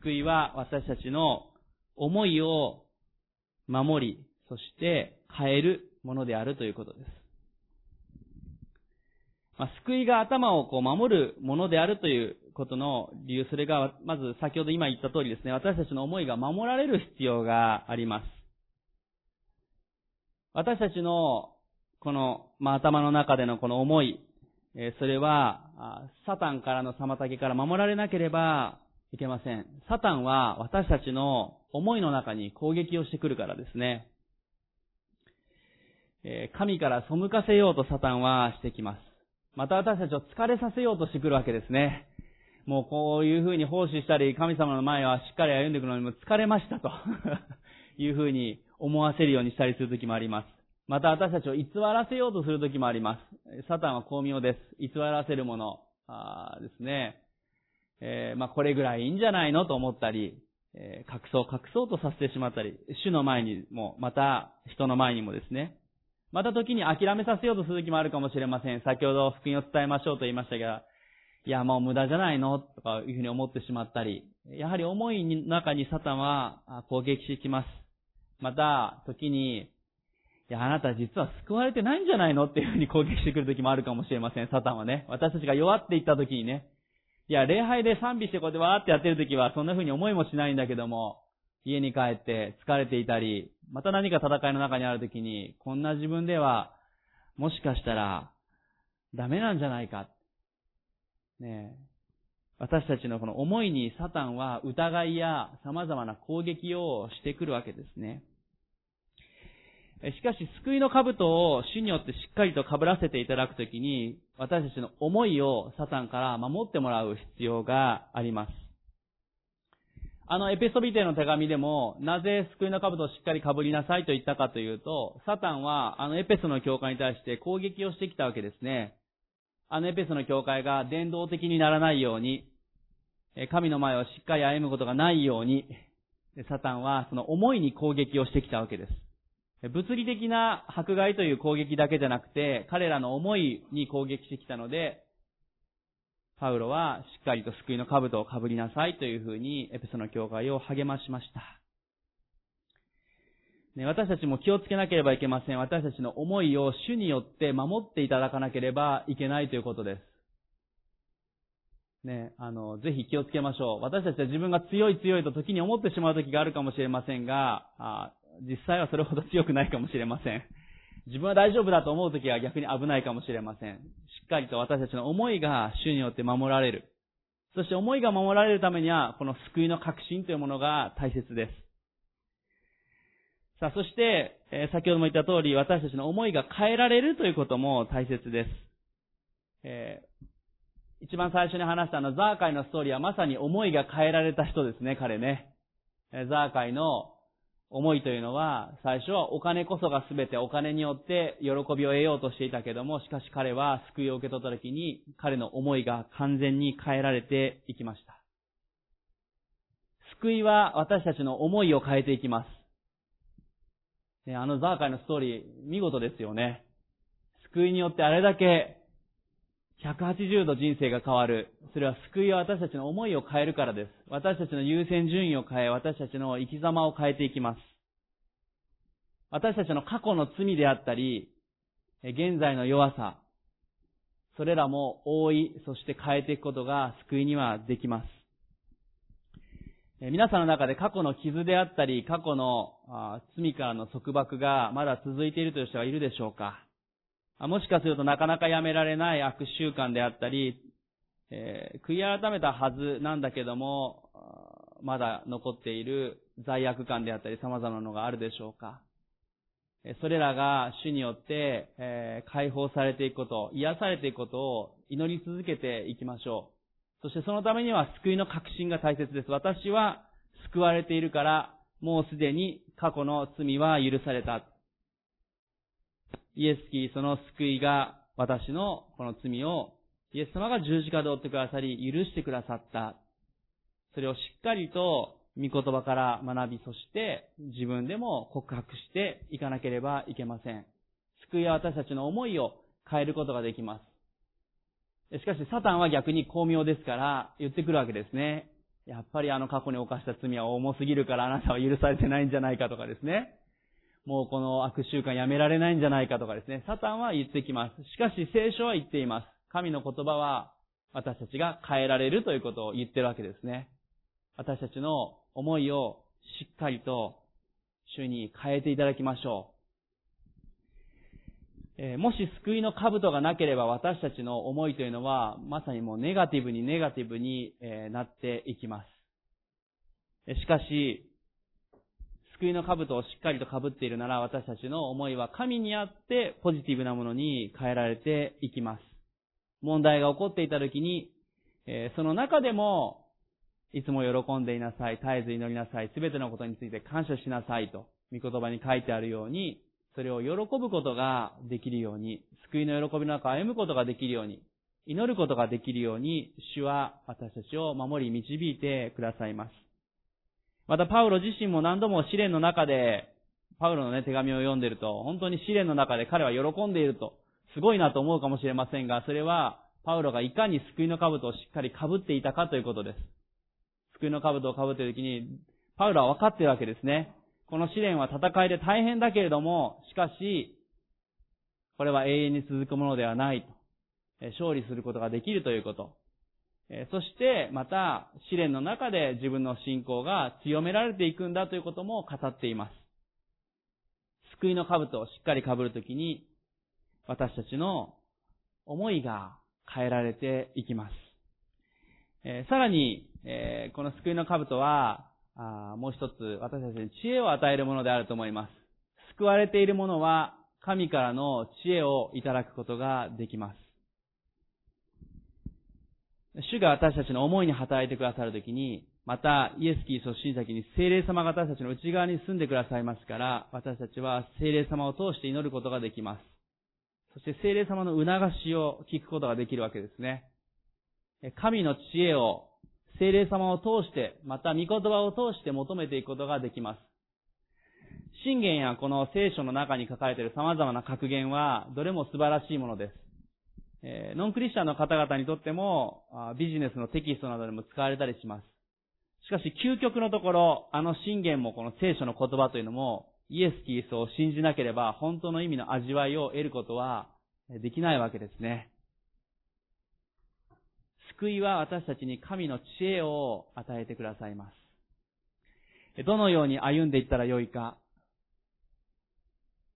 救いは私たちの思いを守り、そして変えるものであるということです。まあ、救いが頭をこう守るものであるということの理由、それが、まず先ほど今言った通りですね、私たちの思いが守られる必要があります。私たちの、この、まあ、頭の中でのこの思い、えそれは、サタンからの妨げから守られなければいけません。サタンは私たちの思いの中に攻撃をしてくるからですね。え神から背かせようとサタンはしてきます。また私たちを疲れさせようとしてくるわけですね。もうこういうふうに奉仕したり、神様の前はしっかり歩んでいくのにも疲れましたと いうふうに思わせるようにしたりするときもあります。また私たちを偽らせようとするときもあります。サタンは巧妙です。偽らせるものあですね。えー、まあこれぐらいいいんじゃないのと思ったり、えー、隠そう隠そうとさせてしまったり、主の前にも、また人の前にもですね。また時に諦めさせようとする時もあるかもしれません。先ほど福音を伝えましょうと言いましたが、いや、もう無駄じゃないの？とかいうふうに思ってしまったり、やはり思いの中にサタンは攻撃してきます。また、時に、いや、あなた実は救われてないんじゃないの？っていうふうに 攻撃してくる時もあるかもしれません、サタンはね。私たちが弱っていった時にね。いや、礼拝で賛美してこうやってわーってやってる時はそんな風に思いもしないんだけども、家に帰って疲れていたり、また何か戦いの中にある時に、こんな自分では、もしかしたら、ダメなんじゃないか。ねえ。私たちのこの思いにサタンは疑いや様々な攻撃をしてくるわけですね。しかし、救いの兜を主によってしっかりと被らせていただくときに、私たちの思いをサタンから守ってもらう必要があります。あの、エペソビテの手紙でも、なぜ救いの兜をしっかり被りなさいと言ったかというと、サタンは、あのエペソの教会に対して攻撃をしてきたわけですね。あのエペソの教会が伝道的にならないように、神の前をしっかり歩むことがないように、サタンはその思いに攻撃をしてきたわけです。物理的な迫害という攻撃だけじゃなくて、彼らの思いに攻撃してきたので、パウロはしっかりと救いの兜をかぶりなさいというふうにエペソの教会を励ましました。ね、私たちも気をつけなければいけません。私たちの思いを主によって守っていただかなければいけないということです。ね、あの、ぜひ気をつけましょう。私たちは自分が強い強いと時に思ってしまう時があるかもしれませんが、あ実際はそれほど強くないかもしれません。自分は大丈夫だと思うときは逆に危ないかもしれません。しっかりと私たちの思いが主によって守られる。そして思いが守られるためには、この救いの確信というものが大切です。さあ、そして、え、先ほども言った通り、私たちの思いが変えられるということも大切です。えー、一番最初に話したあのザーカイのストーリーはまさに思いが変えられた人ですね、彼ね。えザーカイの思いというのは、最初はお金こそが全てお金によって喜びを得ようとしていたけども、しかし彼は救いを受け取った時に、彼の思いが完全に変えられていきました。救いは私たちの思いを変えていきます。あのザーカイのストーリー、見事ですよね。救いによってあれだけ180度人生が変わる。それは救いは私たちの思いを変えるからです。私たちの優先順位を変え、私たちの生き様を変えていきます。私たちの過去の罪であったり、現在の弱さ、それらも覆い、そして変えていくことが救いにはできます。皆さんの中で過去の傷であったり、過去の罪からの束縛がまだ続いているという人はいるでしょうかもしかするとなかなかやめられない悪習慣であったり、えー、悔い改めたはずなんだけども、まだ残っている罪悪感であったり様々なのがあるでしょうか。それらが主によって、えー、解放されていくこと、癒されていくことを祈り続けていきましょう。そしてそのためには救いの確信が大切です。私は救われているから、もうすでに過去の罪は許された。イエス・キリストの救いが私のこの罪をイエス様が十字架で追ってくださり、許してくださった。それをしっかりと御言葉から学び、そして自分でも告白していかなければいけません。救いは私たちの思いを変えることができます。しかし、サタンは逆に巧妙ですから言ってくるわけですね。やっぱりあの過去に犯した罪は重すぎるからあなたは許されてないんじゃないかとかですね。もうこの悪習慣やめられないんじゃないかとかですね、サタンは言ってきます。しかし聖書は言っています。神の言葉は私たちが変えられるということを言ってるわけですね。私たちの思いをしっかりと主に変えていただきましょう。えもし救いの兜がなければ私たちの思いというのはまさにもうネガティブにネガティブに、えなっていきます。しかし、救いの兜をしっかりと被っているなら私たちの思いは神にあってポジティブなものに変えられていきます。問題が起こっていた時に、えその中でも、いつも喜んでいなさい、絶えず祈りなさい、すべてのことについて感謝しなさいと、御言葉に書いてあるように、それを喜ぶことができるように、救いの喜びの中を歩むことができるように、祈ることができるように、主は私たちを守り導いてくださいます。またパウロ自身も何度も試練の中で、パウロのね、手紙を読んでると、本当に試練の中で彼は喜んでいると、すごいなと思うかもしれませんが、それは、パウロがいかに救いの兜をしっかり被っていたかということです。救いの兜を被っている時に、パウロは分かっているわけですね。この試練は戦いで大変だけれども、しかし、これは永遠に続くものではないと。勝利することができるということ。そして、また、試練の中で自分の信仰が強められていくんだということも語っています。救いの兜をしっかり被るときに、私たちの思いが変えられていきます。さらに、この救いの兜は、あもう一つ私たちに知恵を与えるものであると思います。救われているものは神からの知恵をいただくことができます。主が私たちの思いに働いてくださるときに、また、イエス・キリストを信じたに聖霊様が私たちの内側に住んでくださいますから、私たちは聖霊様を通して祈ることができます。そして聖霊様の促しを聞くことができるわけですね。神の知恵を聖霊様を通して、また御言葉を通して求めていくことができます。信玄やこの聖書の中に書かれている様々な格言は、どれも素晴らしいものです。えノンクリスチャンの方々にとっても、ビジネスのテキストなどでも使われたりします。しかし、究極のところ、あの信玄もこの聖書の言葉というのも、イエス・キリストを信じなければ、本当の意味の味わいを得ることはできないわけですね。救いは私たちに神の知恵を与えてくださいます。どのように歩んでいったらよいか、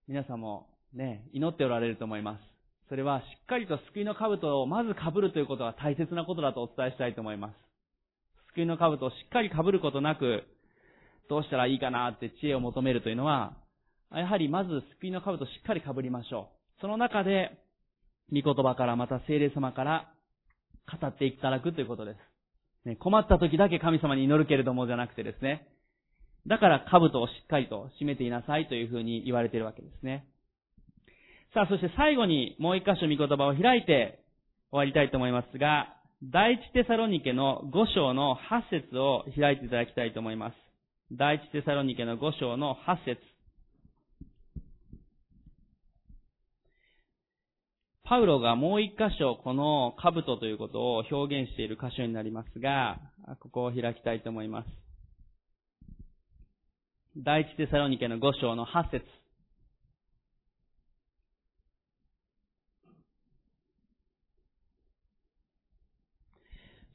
皆さんもね、祈っておられると思います。それはしっかりと救いの兜をまず被るということが大切なことだとお伝えしたいと思います。救いの兜をしっかり被ることなく、どうしたらいいかなって知恵を求めるというのは、やはりまず救いの兜をしっかり被りましょう。その中で、御言葉からまた聖霊様から語っていただくということです。ね、困った時だけ神様に祈るけれどもじゃなくてですね、だから兜をしっかりと締めていなさいというふうに言われているわけですね。さあ、そして最後にもう一箇所御言葉を開いて終わりたいと思いますが、第一テサロニケの5章の8節を開いていただきたいと思います。第一テサロニケの5章の8節パウロがもう一箇所この兜ということを表現している箇所になりますが、ここを開きたいと思います。第一テサロニケの5章の8節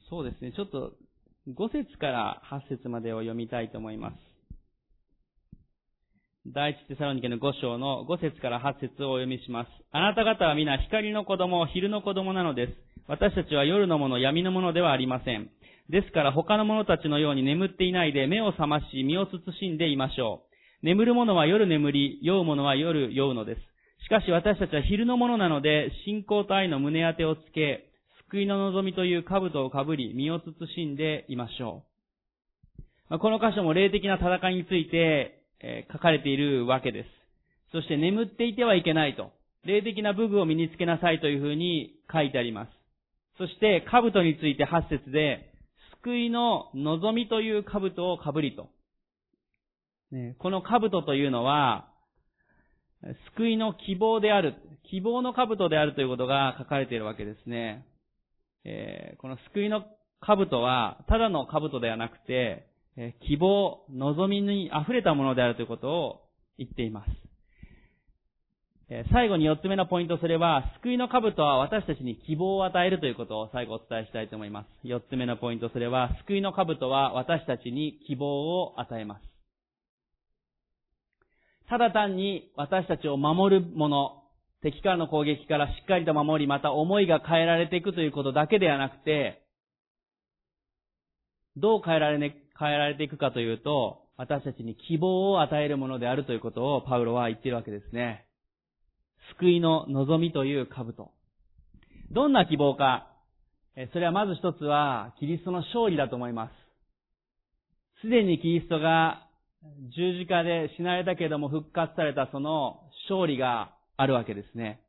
そうですね、ちょっと5節から8節までを読みたいと思います。第一テサロニケの5章の5節から8節をお読みします。あなた方は皆光の子供、昼の子供なのです。私たちは夜のもの、闇のものではありません。ですから他の者たちのように眠っていないで目を覚まし身を慎んでいましょう。眠る者は夜眠り、酔う者は夜酔うのです。しかし私たちは昼のものなので、信仰と愛の胸当てをつけ、救いの望みという兜をかぶり、身を慎んでいましょう。この箇所も霊的な戦いについて、え書かれているわけです。そして眠っていてはいけないと。霊的な武具を身につけなさいというふうに書いてあります。そして、兜について8節で、救いの望みという兜をかぶりと。この兜というのは、救いの希望である、希望の兜であるということが書かれているわけですね。え、この救いの兜は、ただの兜ではなくて、え、希望、望みに溢れたものであるということを言っています。え、最後に四つ目のポイント、それは、救いの兜は私たちに希望を与えるということを最後お伝えしたいと思います。四つ目のポイント、それは、救いの兜は私たちに希望を与えます。ただ単に私たちを守るもの、敵からの攻撃からしっかりと守り、また思いが変えられていくということだけではなくて、どう変えられ、変えられていくかというと、私たちに希望を与えるものであるということをパウロは言っているわけですね。救いの望みという兜。どんな希望か、それはまず一つは、キリストの勝利だと思います。すでにキリストが十字架で死なれたけれども復活されたその勝利があるわけですね。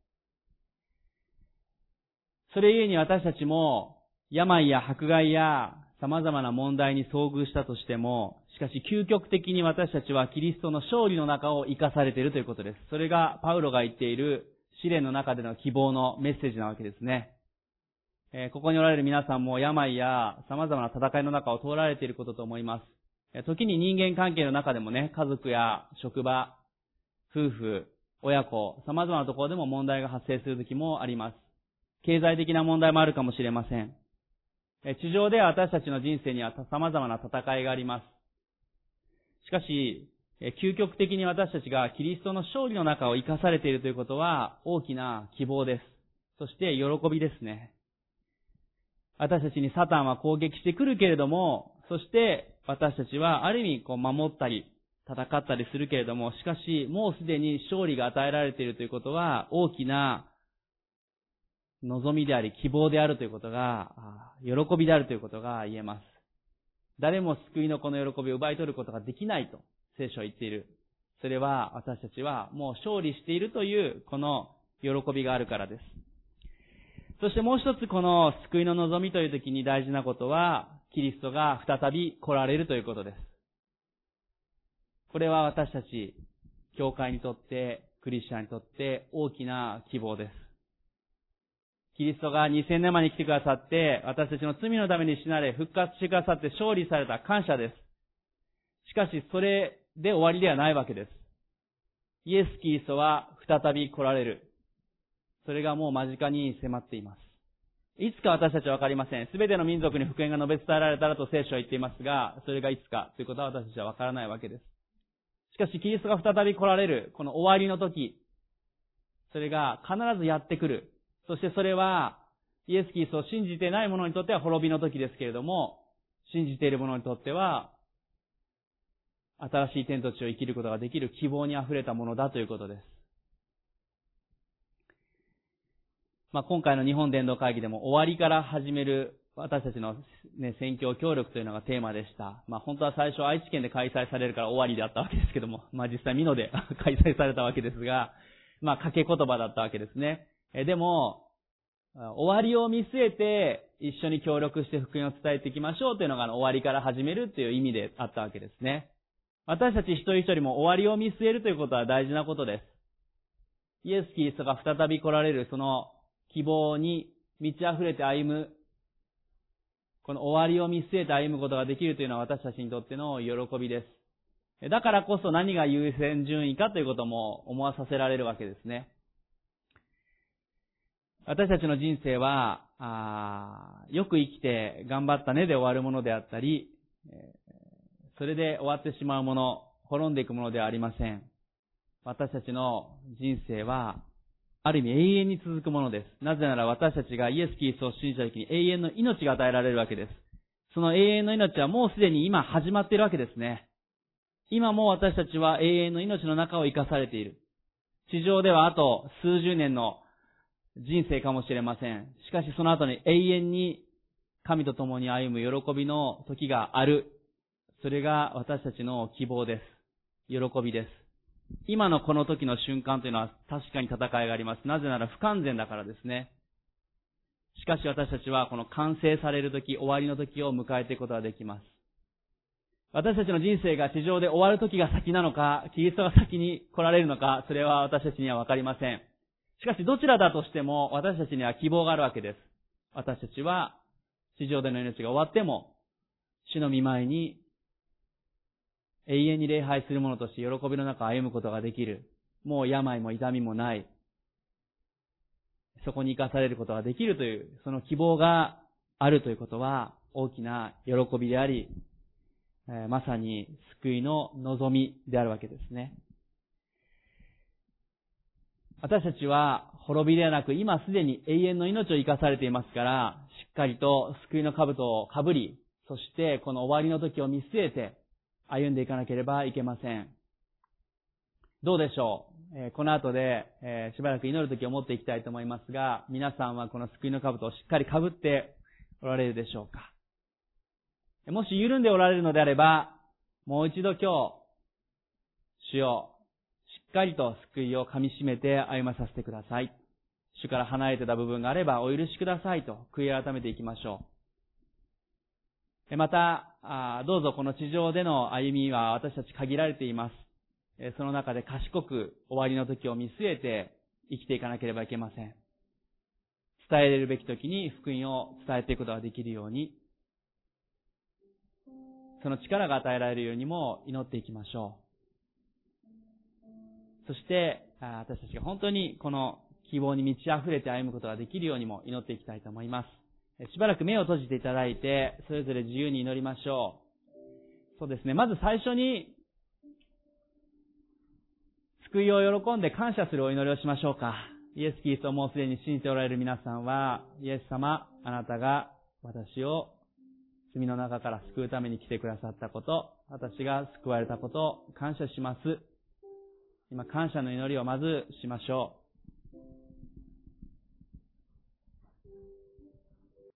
それゆえに私たちも、病や迫害や様々な問題に遭遇したとしても、しかし究極的に私たちはキリストの勝利の中を生かされているということです。それがパウロが言っている試練の中での希望のメッセージなわけですね。えー、ここにおられる皆さんも病や様々な戦いの中を通られていることと思います。時に人間関係の中でもね、家族や職場、夫婦、親子、様々なところでも問題が発生する時もあります。経済的な問題もあるかもしれません。地上では私たちの人生には様々な戦いがあります。しかし、究極的に私たちがキリストの勝利の中を生かされているということは大きな希望です。そして喜びですね。私たちにサタンは攻撃してくるけれども、そして私たちはある意味こう守ったり、戦ったりするけれども、しかしもうすでに勝利が与えられているということは大きな望みであり希望であるということが、喜びであるということが言えます。誰も救いのこの喜びを奪い取ることができないと聖書は言っている。それは私たちはもう勝利しているというこの喜びがあるからです。そしてもう一つこの救いの望みという時に大事なことは、キリストが再び来られるということです。これは私たち、教会にとって、クリスチャンにとって大きな希望です。キリストが2000年前に来てくださって、私たちの罪のために死なれ、復活してくださって勝利された感謝です。しかし、それで終わりではないわけです。イエス・キリストは再び来られる。それがもう間近に迫っています。いつか私たちはわかりません。すべての民族に福音が述べ伝えられたらと聖書は言っていますが、それがいつかということは私たちはわからないわけです。しかし、キリストが再び来られる、この終わりの時、それが必ずやってくる。そしてそれは、イエス・キリストを信じてない者にとっては滅びの時ですけれども、信じている者にとっては、新しい天と地を生きることができる希望に溢れたものだということです。まあ、今回の日本伝道会議でも終わりから始める私たちの、ね、選挙協力というのがテーマでした。まあ、本当は最初愛知県で開催されるから終わりだったわけですけども、まあ、実際美濃で 開催されたわけですが、まあ、掛け言葉だったわけですね。えでも、終わりを見据えて一緒に協力して福音を伝えていきましょうというのが終わりから始めるっていう意味であったわけですね。私たち一人一人も終わりを見据えるということは大事なことです。イエス・キリストが再び来られるその希望に満ち溢れて歩む、この終わりを見据えて歩むことができるというのは私たちにとっての喜びです。だからこそ何が優先順位かということも思わさせられるわけですね。私たちの人生は、あよく生きて頑張ったねで終わるものであったり、それで終わってしまうもの、滅んでいくものではありません。私たちの人生は、ある意味永遠に続くものです。なぜなら私たちがイエス・キリストを信じた時に永遠の命が与えられるわけです。その永遠の命はもうすでに今始まっているわけですね。今も私たちは永遠の命の中を生かされている。地上ではあと数十年の人生かもしれません。しかしその後に永遠に神と共に歩む喜びの時がある。それが私たちの希望です。喜びです。今のこの時の瞬間というのは確かに戦いがあります。なぜなら不完全だからですね。しかし私たちはこの完成される時、終わりの時を迎えていくことができます。私たちの人生が地上で終わる時が先なのか、キリストが先に来られるのか、それは私たちにはわかりません。しかしどちらだとしても私たちには希望があるわけです。私たちは地上での命が終わっても死の見舞いに永遠に礼拝する者として喜びの中歩むことができる。もう病も痛みもない。そこに生かされることができるという、その希望があるということは大きな喜びであり、まさに救いの望みであるわけですね。私たちは滅びではなく、今すでに永遠の命を生かされていますから、しっかりと救いの兜をかぶり、そしてこの終わりの時を見据えて、歩んでいかなければいけません。どうでしょう、この後で、しばらく祈る時を持っていきたいと思いますが、皆さんはこの救いの兜をしっかり被っておられるでしょうか？もし緩んでおられるのであれば、もう一度今日、主よ、かりと救いを噛み締めて歩まさせてください。主から離れてた部分があればお許しくださいと悔い改めていきましょう。また、どうぞこの地上での歩みは私たち限られています。その中で賢く終わりの時を見据えて生きていかなければいけません。伝えれるべき時に福音を伝えていくことができるように、その力が与えられるようにも祈っていきましょう。そして、私たちが本当にこの希望に満ち溢れて歩むことができるようにも祈っていきたいと思います。しばらく目を閉じていただいて、それぞれ自由に祈りましょう。そうですね。まず最初に、救いを喜んで感謝するお祈りをしましょうか。イエス・キリストをもうすでに信じておられる皆さんは、イエス様、あなたが私を罪の中から救うために来てくださったこと、私が救われたことを感謝します。今、感謝の祈りをまずしましょう。